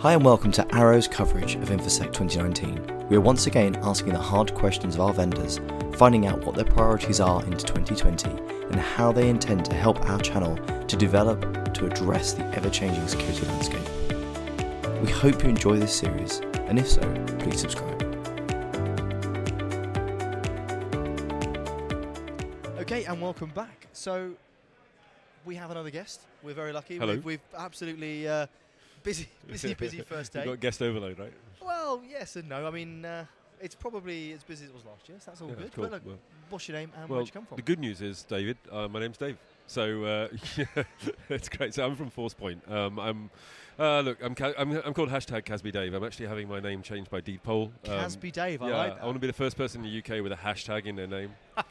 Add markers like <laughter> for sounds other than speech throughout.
Hi and welcome to Arrow's coverage of InfoSec 2019. We are once again asking the hard questions of our vendors, finding out what their priorities are into 2020 and how they intend to help our channel to develop to address the ever changing security landscape. We hope you enjoy this series, and if so, please subscribe. Okay, and welcome back. So, we have another guest. We're very lucky. Hello. We've, we've absolutely uh, busy, busy, busy <laughs> first day. Day. got guest overload, right? Well, yes and no. I mean, uh, it's probably as busy as it was last year, so that's all Yeah, good. cool. But look, Well- what's your name and well, where'd you come from? the good news is, David, uh, my name's Dave. So uh, <laughs> it's great. So I'm from ForcePoint. Um, I'm uh, look, I'm, ca- I'm I'm called hashtag CASB Dave. I'm actually having my name changed by Deed Poll. Um, CASB Dave, I yeah, like that. I want to be the first person in the UK with a hashtag in their name. <laughs>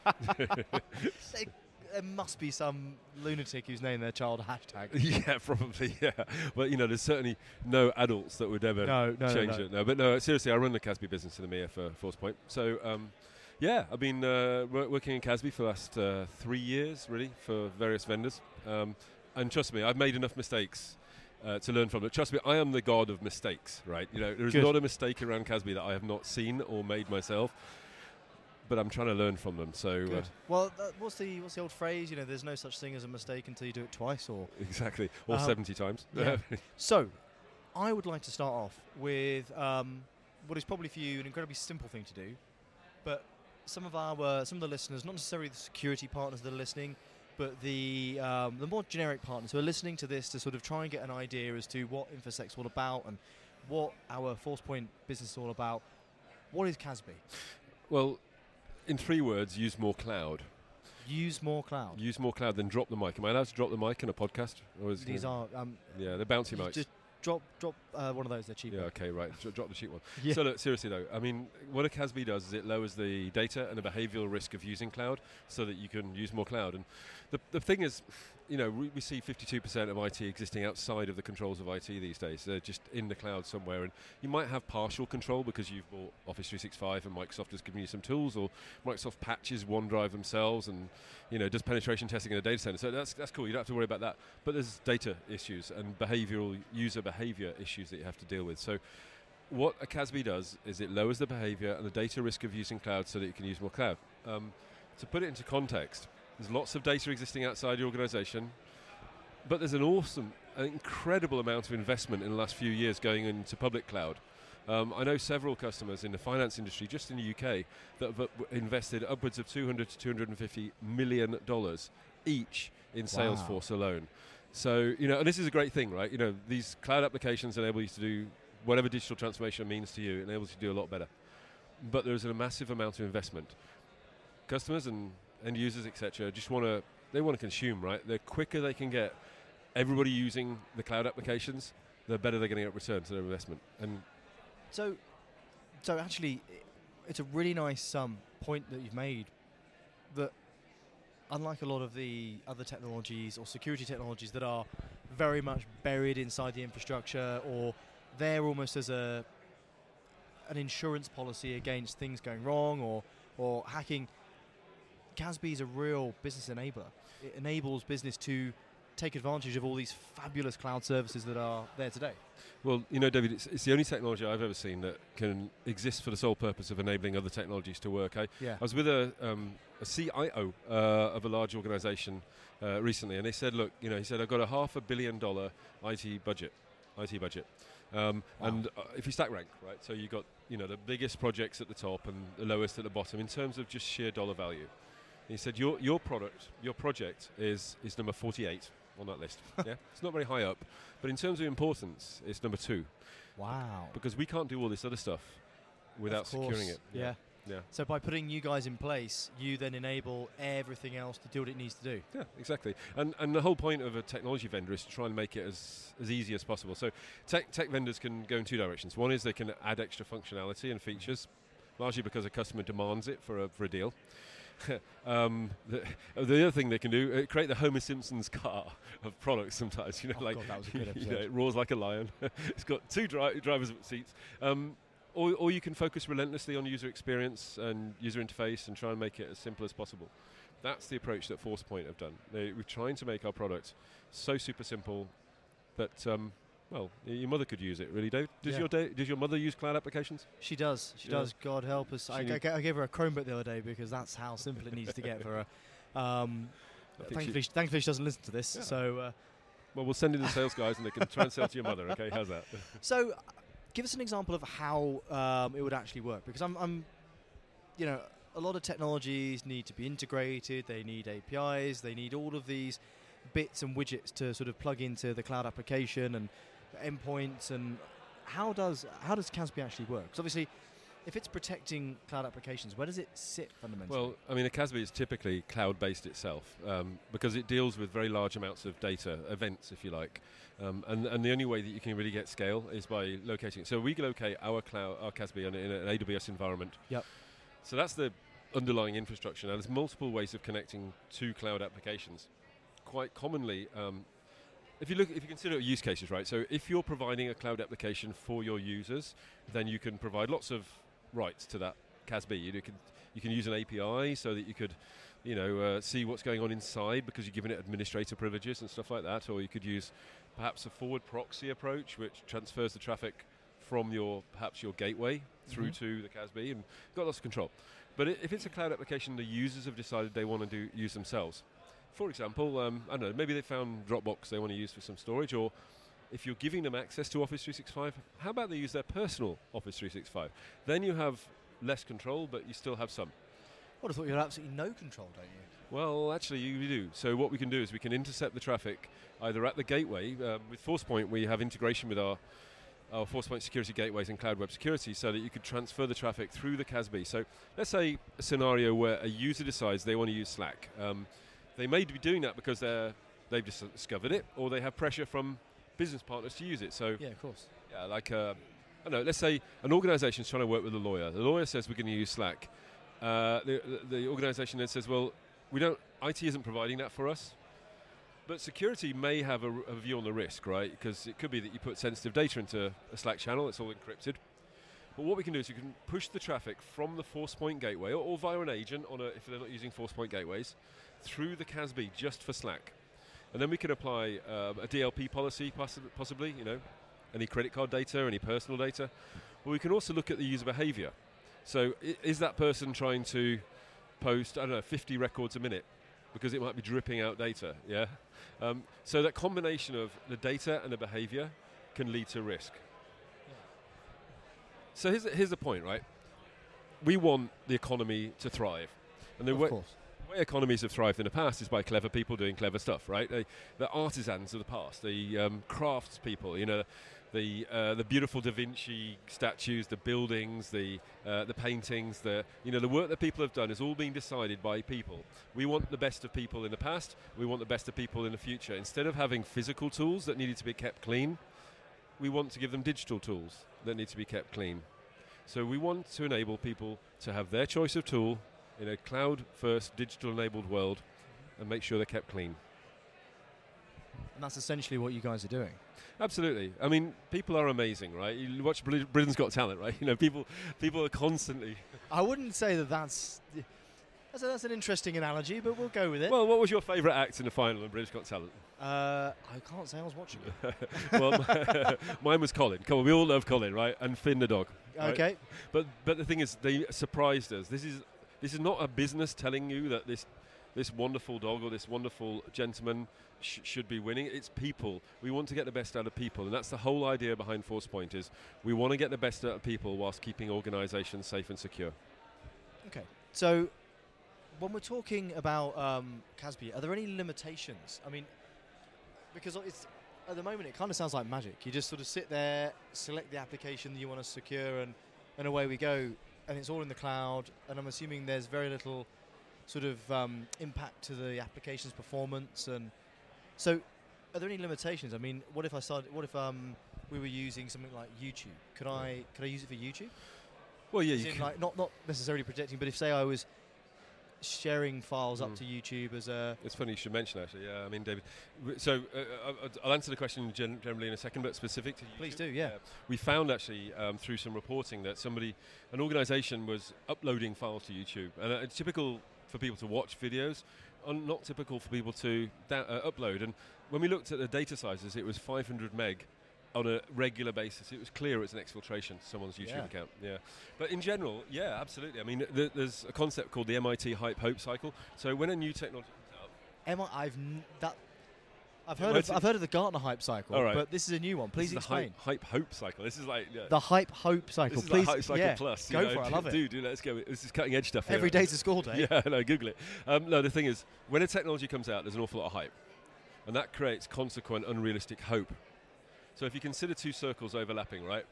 There- there must be some lunatic who's named their child hashtag. <laughs> yeah, probably. <laughs> Yeah, but you know, there's certainly no adults that would ever No, no, no, change no. it. No, but no, seriously, I run the CASB business in EMEA for ForcePoint. So, um, yeah, I've been uh, working in CASB for the last uh, three years, really, for various vendors. Um, and trust me, I've made enough mistakes. Uh, to learn from it. Trust me, I am the god of mistakes, right? You know, there's Good. not a mistake around CASB that I have not seen or made myself, but I'm trying to learn from them. So, uh, Well, what's the what's the old phrase? You know, there's no such thing as a mistake until you do it twice. Or <laughs> exactly, or Um, 70 times. yeah. <laughs> so, I would like to start off with um, what is probably for you an incredibly simple thing to do, but some of our some of the listeners, not necessarily the security partners that are listening, but the um, the more generic partners who are listening to this to sort of try and get an idea as to what InfoSec's all about and what our ForcePoint business is all about. What is CASB? well, in three words, use more cloud. Use more cloud. Use more cloud, then drop the mic. Am I allowed to drop the mic in a podcast? Or is These are um, yeah, they're bouncy mics. just drop drop uh, one of those. They're cheap. Yeah, okay, right. Drop the cheap one. <laughs> Yeah. So look, seriously though, I mean, what a CASB does is it lowers the data and the behavioural risk of using cloud, so that you can use more cloud. And the the thing is, you know, we, we see 52% of IT existing outside of the controls of IT these days. They're just in the cloud somewhere, and you might have partial control because you've bought Office 365 and Microsoft has given you some tools, or Microsoft patches OneDrive themselves, and you know does penetration testing in a data center. So that's that's cool. You don't have to worry about that. But there's data issues and behavioural user behaviour issues that you have to deal with. So what a CASB does is it lowers the behavior and the data risk of using cloud so that you can use more cloud. Um, to put it into context, there's lots of data existing outside your organization, but there's an awesome, an incredible amount of investment in the last few years going into public cloud. Um, I know several customers in the finance industry, just in the UK, that have invested upwards of 200 to 250 million dollars each in Wow. Salesforce alone. So you know, and this is a great thing, right? You know, these cloud applications enable you to do whatever digital transformation means to you, enables you to do a lot better. But there's a massive amount of investment. Customers and end users, etc., just want to they want to consume, right? The quicker they can get everybody using the cloud applications, the better they're going to get return to their investment. And So, so actually, it's a really nice um, point that you've made. That unlike a lot of the other technologies or security technologies that are very much buried inside the infrastructure, or they're almost as a an insurance policy against things going wrong or or hacking. CASB is a real business enabler. It enables business to take advantage of all these fabulous cloud services that are there today. Well, you know, David, it's, it's the only technology I've ever seen that can exist for the sole purpose of enabling other technologies to work. I, Yeah. I was with a, um, a CIO uh, of a large organization uh, recently, and they said, look, you know, he said, I've got a half a billion dollar IT budget, IT budget. Um, Wow. And uh, if you stack rank, right, so you've got, you know, the biggest projects at the top and the lowest at the bottom in terms of just sheer dollar value. He said, your, your product, your project is, is number 48 on that list. <laughs> yeah, It's not very high up, but in terms of importance, it's number two Wow. because we can't do all this other stuff without securing it. Yeah. Yeah. So by putting you guys in place, you then enable everything else to do what it needs to do. Yeah, exactly. And and the whole point of a technology vendor is to try and make it as, as easy as possible. So tech tech vendors can go in two directions. One is they can add extra functionality and features, largely because a customer demands it for a for a deal. <laughs> um, the, the other thing they can do, uh, create the Homer Simpson's car of products. Sometimes you know, Oh like God, that was a good <laughs> you know, it roars like a lion. <laughs> it's got two dri- drivers seats. Um, or, or you can focus relentlessly on user experience and user interface and try and make it as simple as possible. That's the approach that ForcePoint have done. They, we're trying to make our product so super simple that um, Well, your mother could use it, really, Dave. Does Yeah. your da- does your mother use cloud applications? She does. She Yeah. does. God help us. I, She I, need- ga- I gave her a Chromebook the other day because that's how simple it needs to get for her. Um, thankfully, she, thankfully, she doesn't listen to this. Yeah. So, uh, Well, we'll send in the sales guys and they can try and sell to your mother. Okay, how's that? <laughs> so uh, give us an example of how um, it would actually work because I'm, I'm, you know, a lot of technologies need to be integrated. They need APIs. They need all of these bits and widgets to sort of plug into the cloud application and endpoints. And how does how does CASB actually work? Because obviously, if it's protecting cloud applications, where does it sit fundamentally? Well, I mean, a CASB is typically cloud-based itself um, because it deals with very large amounts of data, events, if you like. Um, and, and the only way that you can really get scale is by locating. So we locate our cloud, our CASB in, in an AWS environment. Yep. So that's the underlying infrastructure. Now, there's multiple ways of connecting to cloud applications. Quite commonly, um, if you look, if you consider use cases, right? So if you're providing a cloud application for your users, then you can provide lots of rights to that CASB. You can you can use an API so that you could, you know, uh, see what's going on inside because you're giving it administrator privileges and stuff like that. Or you could use perhaps a forward proxy approach, which transfers the traffic from your perhaps your gateway through Mhm. to the CASB, and got lots of control. But if it's a cloud application the users have decided they want to do use themselves, for example, um, I don't know, maybe they found Dropbox they want to use for some storage, or if you're giving them access to Office 365, how about they use their personal Office 365? Then you have less control, but you still have some. I would have thought you had absolutely no control, don't you? Well, actually, you do. So what we can do is we can intercept the traffic either at the gateway. Um, with ForcePoint, we have integration with our our ForcePoint security gateways and Cloud Web Security, so that you could transfer the traffic through the CASB. So let's say a scenario where a user decides they want to use Slack. Um, they may be doing that because they're they've just discovered it, or they have pressure from business partners to use it. So Yeah, of course. yeah, like uh, I don't know. Let's say an organisation is trying to work with a lawyer. The lawyer says we're going to use Slack. Uh, the, the, organisation then says, well, we don't. IT isn't providing that for us. But security may have a view on the risk, right? Because it could be that you put sensitive data into a Slack channel. It's all encrypted. But what we can do is we can push the traffic from the ForcePoint gateway, or, or via an agent, on a, if they're not using ForcePoint gateways, through the CASB just for Slack. And then we can apply um, a DLP policy, possi- possibly, you know, any credit card data, any personal data. But we can also look at the user behavior. So i- is that person trying to post, I don't know, 50 records a minute? Because it might be dripping out data, yeah? Um, so that combination of the data and the behavior can lead to risk. So here's the, here's the point, right? We want the economy to thrive. And the of way, course. Way economies have thrived in the past is by clever people doing clever stuff, right? They, the artisans of the past, the um, crafts people, you know, the uh, the beautiful Da Vinci statues, the buildings, the uh, the paintings, the you know the work that people have done has all been decided by people. We want the best of people in the past. We want the best of people in the future. Instead of having physical tools that needed to be kept clean, we want to give them digital tools that need to be kept clean. So we want to enable people to have their choice of tool in a cloud-first, digital-enabled world, and make sure they're kept clean. And that's essentially what you guys are doing. Absolutely. I mean, people are amazing, right? You watch Britain's Got Talent, right? <laughs> You know, people, people are constantly. <laughs> I wouldn't say that that's. That's, a, that's an interesting analogy, but we'll go with it. Well, what was your favourite act in the final in British Got Talent? uh, I can't say I was watching it. <laughs> well, mine was Colin. Come on, we all love Colin, right? And Finn the dog. right? Okay. But but the thing is, they surprised us. This is this is not a business telling you that this this wonderful dog or this wonderful gentleman sh- should be winning. It's people. We want to get the best out of people, and that's the whole idea behind ForcePoint. Is we want to get the best out of people whilst keeping organisations safe and secure. Okay. So, when we're talking about um, CASB, are there any limitations? I mean, because it's at the moment it kind of sounds like magic. You just sort of sit there, select the application that you want to secure, and and away we go. And it's all in the cloud. And I'm assuming there's very little sort of um, impact to the application's performance. And so, are there any limitations? I mean, what if I started? What if um, we were using something like YouTube? Could I could I use it for YouTube? Well, yeah, As you can, like not not necessarily projecting, but if say I was sharing files up Mm. to YouTube as a It's funny you should mention actually. Yeah, I mean, David. So uh, I- I'll answer the question gen- generally in a second, but specific to Please do, yeah. we found actually um, through some reporting that somebody, an organisation, was uploading files to YouTube, and uh, it's typical for people to watch videos, and not typical for people to da- uh, upload. And when we looked at the data sizes, it was 500 meg on a regular basis. It was clear it's an exfiltration to someone's YouTube Yeah. account. Yeah, but in general, yeah, absolutely. I mean, th- there's a concept called the MIT hype hope cycle. So when a new technology comes out, Emma, I've n- that. I've heard of I've heard of the Gartner hype cycle, All right. but this is a new one. Please explain. the hype, hype hope cycle. This is like yeah, The hype hope cycle. this is Please, like hype cycle yeah, plus. go know, for it. I love it. Dude, dude, let's go. This is cutting edge stuff. here. Every day's a school day. <laughs> Yeah, no, Google it. Um, no, the thing is, when a technology comes out, there's an awful lot of hype, and that creates consequent, unrealistic hope. So if you consider two circles overlapping, right?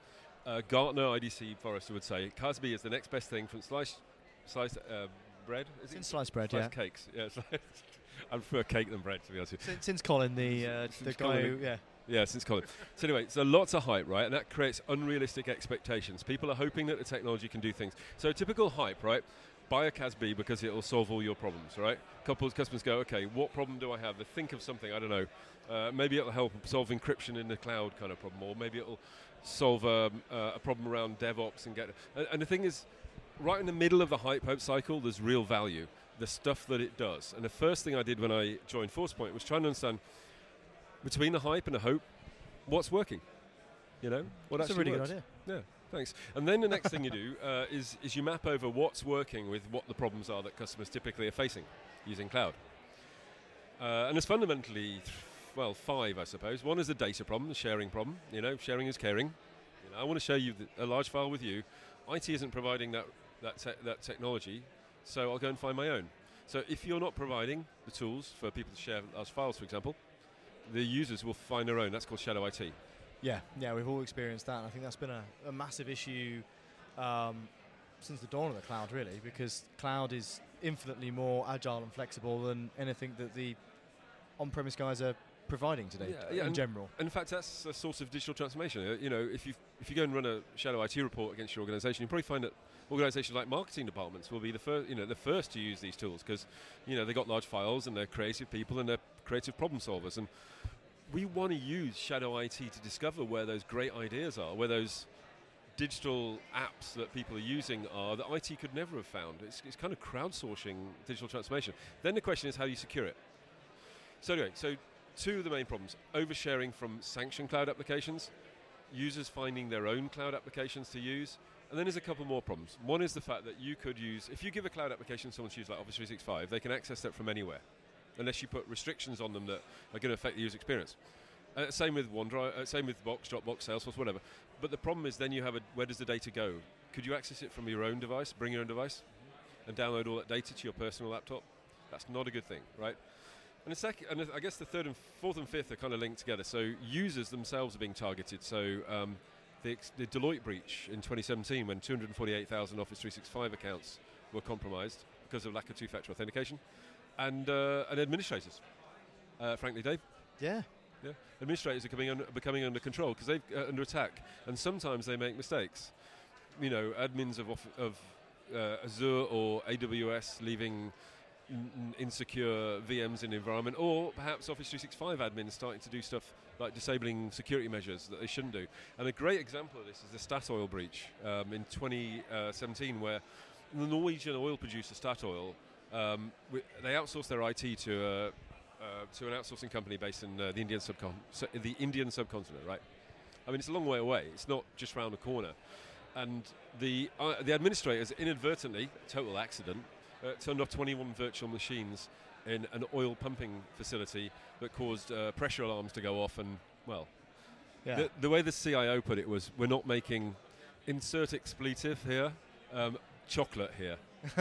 Uh, Gartner, IDC, Forrester would say CASB is the next best thing from sliced, sliced uh, bread. Is Since it? sliced bread, yeah. Cakes. Yeah, <laughs> I prefer cake than bread, to be honest with you. Since, since Colin, the uh, Since the guy, who, yeah, Yeah, since Colin. So anyway, so lots of hype, right? And that creates unrealistic expectations. People are hoping that the technology can do things. So typical hype, right? Buy a CASB because it will solve all your problems, right? Couples, customers go, okay, what problem do I have? They think of something, I don't know. Uh, maybe it'll help solve encryption in the cloud kind of problem, or maybe it'll solve um, uh, a problem around DevOps and Git. And, and the thing is, right in the middle of the hype hope cycle, there's real value. The stuff that it does. And the first thing I did when I joined ForcePoint was trying to understand between the hype and the hope, what's working? You know, what that's a actually really works. good idea. Yeah, thanks. And then the next thing you do <laughs> uh, is, is you map over what's working with what the problems are that customers typically are facing using cloud. Uh, and there's fundamentally, well, five, I suppose. One is the data problem, the sharing problem. You know, sharing is caring. You know, I want to share you th- a large file with you. IT isn't providing that, that, te- that technology, so I'll go and find my own. So if you're not providing the tools for people to share large files, for example, the users will find their own. That's called shadow IT. Yeah, yeah, we've all experienced that. And I think that's been a, a massive issue um, since the dawn of the cloud, really, because cloud is infinitely more agile and flexible than anything that the on-premise guys are providing today Yeah, yeah, in and- general. And in fact, that's a source of digital transformation. Uh, You know, if you if you go and run a shadow IT report against your organisation, you probably find that organisations like marketing departments will be the first, you know, the first to use these tools because you know they've got large files and they're creative people and they're creative problem solvers. And we want to use shadow IT to discover where those great ideas are, where those digital apps that people are using are that IT could never have found. It's, it's kind of crowdsourcing digital transformation. Then the question is how do you secure it? So anyway, so two of the main problems: oversharing from sanctioned cloud applications, users finding their own cloud applications to use, and then there's a couple more problems. One is the fact that you could use, if you give a cloud application someone to use like Office 365, they can access that from anywhere, unless you put restrictions on them that are going to affect the user experience. Uh, same with OneDrive, uh, same with Box, Dropbox, Salesforce, whatever. But the problem is then you have a, where does the data go? Could you access it from your own device, bring your own device, and download all that data to your personal laptop? That's not a good thing, right? And the second, and I guess the third and fourth and fifth are kind of linked together. So users themselves are being targeted. So um, the, ex- the Deloitte breach in 2017, when 248,000 Office 365 accounts were compromised because of lack of two-factor authentication, and uh, and administrators, uh, frankly, Dave, Yeah, yeah, administrators are coming becoming under control because they're uh, under attack, and sometimes they make mistakes. You know, admins of off- of uh, Azure or AWS leaving n- insecure VMs in the environment, or perhaps Office 365 admins starting to do stuff like disabling security measures that they shouldn't do. And a great example of this is the Statoil breach um, in 2017, where the Norwegian oil producer Statoil um, wi- they outsourced their IT to a, uh, to an outsourcing company based in uh, the Indian subcon- so the Indian subcontinent, right? I mean, it's a long way away. It's not just round the corner. And the uh, the administrators inadvertently, total accident, uh, turned off 21 virtual machines in an oil pumping facility that caused uh, pressure alarms to go off. And well, yeah. the, the way the CIO put it was, "We're not making insert expletive here, um, chocolate here." <laughs>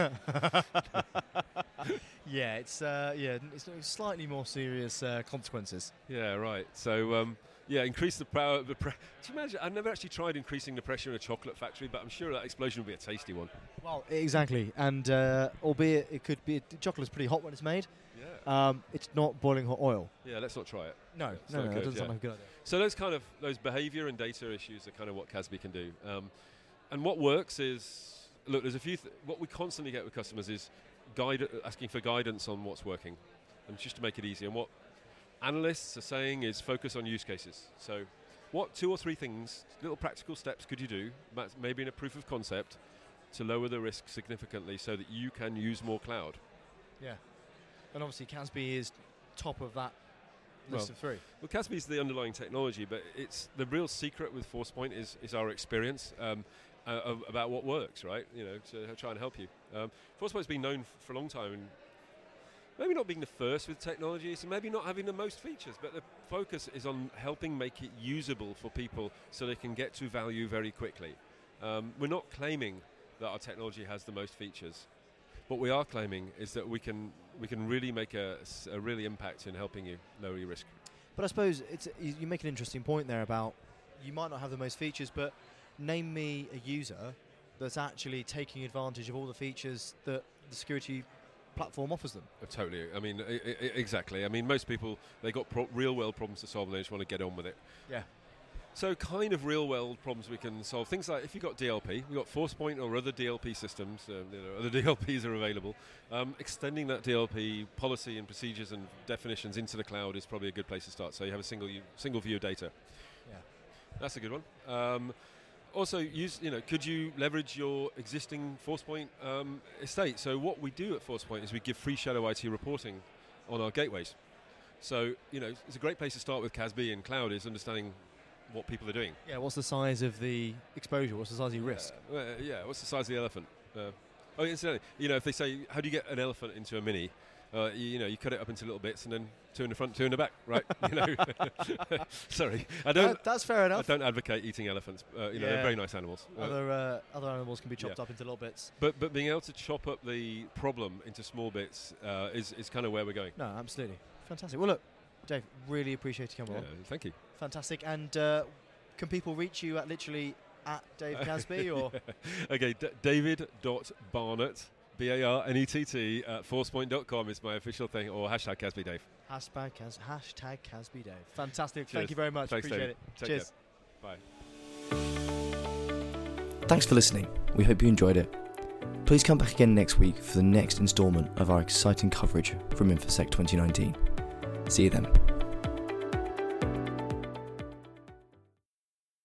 yeah, it's uh, yeah, it's slightly more serious uh, consequences. Yeah, right. So, um, yeah, increase the power. The pre- <laughs> Do you imagine? I've never actually tried increasing the pressure in a chocolate factory, but I'm sure that explosion will be a tasty one. Well, exactly, and uh, albeit it could be chocolate's pretty hot when it's made. Yeah. Um, it's not boiling hot oil. Yeah, let's not try it. No, It's no, no, good, that doesn't sound like a good idea. So those kind of those behaviour and data issues are kind of what CASB can do. Um, and what works is look. There's a few. Th- what we constantly get with customers is guide asking for guidance on what's working, and just to make it easy. And what analysts are saying is focus on use cases. So, what two or three things, little practical steps, could you do? Maybe in a proof of concept to lower the risk significantly, so that you can use more cloud. Yeah, and obviously CASB is top of that list Well, of three. Well, CASB is the underlying technology, but it's the real secret with ForcePoint is, is our experience um, uh, about what works, right? You know, to try and help you. Um, ForcePoint's been known for a long time, and maybe not being the first with technology, and maybe not having the most features, but the focus is on helping make it usable for people so they can get to value very quickly. Um, we're not claiming that our technology has the most features. What we are claiming is that we can we can really make a really impact in helping you lower your risk. But I suppose it's you make an interesting point there about you might not have the most features, but name me a user that's actually taking advantage of all the features that the security platform offers them. Uh, Totally. I mean, I- I- I- exactly. I mean, most people they got pro- real world problems to solve, and they just want to get on with it. Yeah. So, kind of real world problems we can solve. Things like if you've got DLP, we've got ForcePoint or other DLP systems. Um, you know, other <laughs> DLPs are available. Um, extending that DLP policy and procedures and definitions into the cloud is probably a good place to start. So you have a single u- single view of data. Yeah. That's a good one. Um, also, use you know, could you leverage your existing ForcePoint um, estate? So what we do at ForcePoint is we give free shadow IT reporting on our gateways. So you know, it's a great place to start with CASB and cloud is understanding what people are doing. Yeah, what's the size of the exposure? What's the size of the risk? Uh, yeah. What's the size of the elephant? Uh, oh, incidentally, you know, if they say, how do you get an elephant into a mini? Uh, you, you know, you cut it up into little bits and then two in the front, two in the back, right? <laughs> you know, <laughs> sorry, I don't. That- that's fair enough. I don't advocate eating elephants. Uh, you know, Yeah. they're very nice animals. Uh, Other uh, other animals can be chopped Yeah. up into little bits. but but being able to chop up the problem into small bits uh, is is kind of where we're going. No, absolutely. Fantastic. Well, look, Dave, really appreciate you coming Yeah, on. thank you. Fantastic. And uh, can people reach you at literally at Dave <laughs> CASB or okay, d- David.barnett, B A R N E T T, at forcepoint.com is my official thing, or hashtag CASB Dave. hashtag, Cas- hashtag CASB Dave? Fantastic. Cheers. Thank you very much. Thanks, Appreciate David. it. Take Cheers. care. Bye. Thanks for listening. We hope you enjoyed it. Please come back again next week for the next instalment of our exciting coverage from InfoSec 2019. See you then.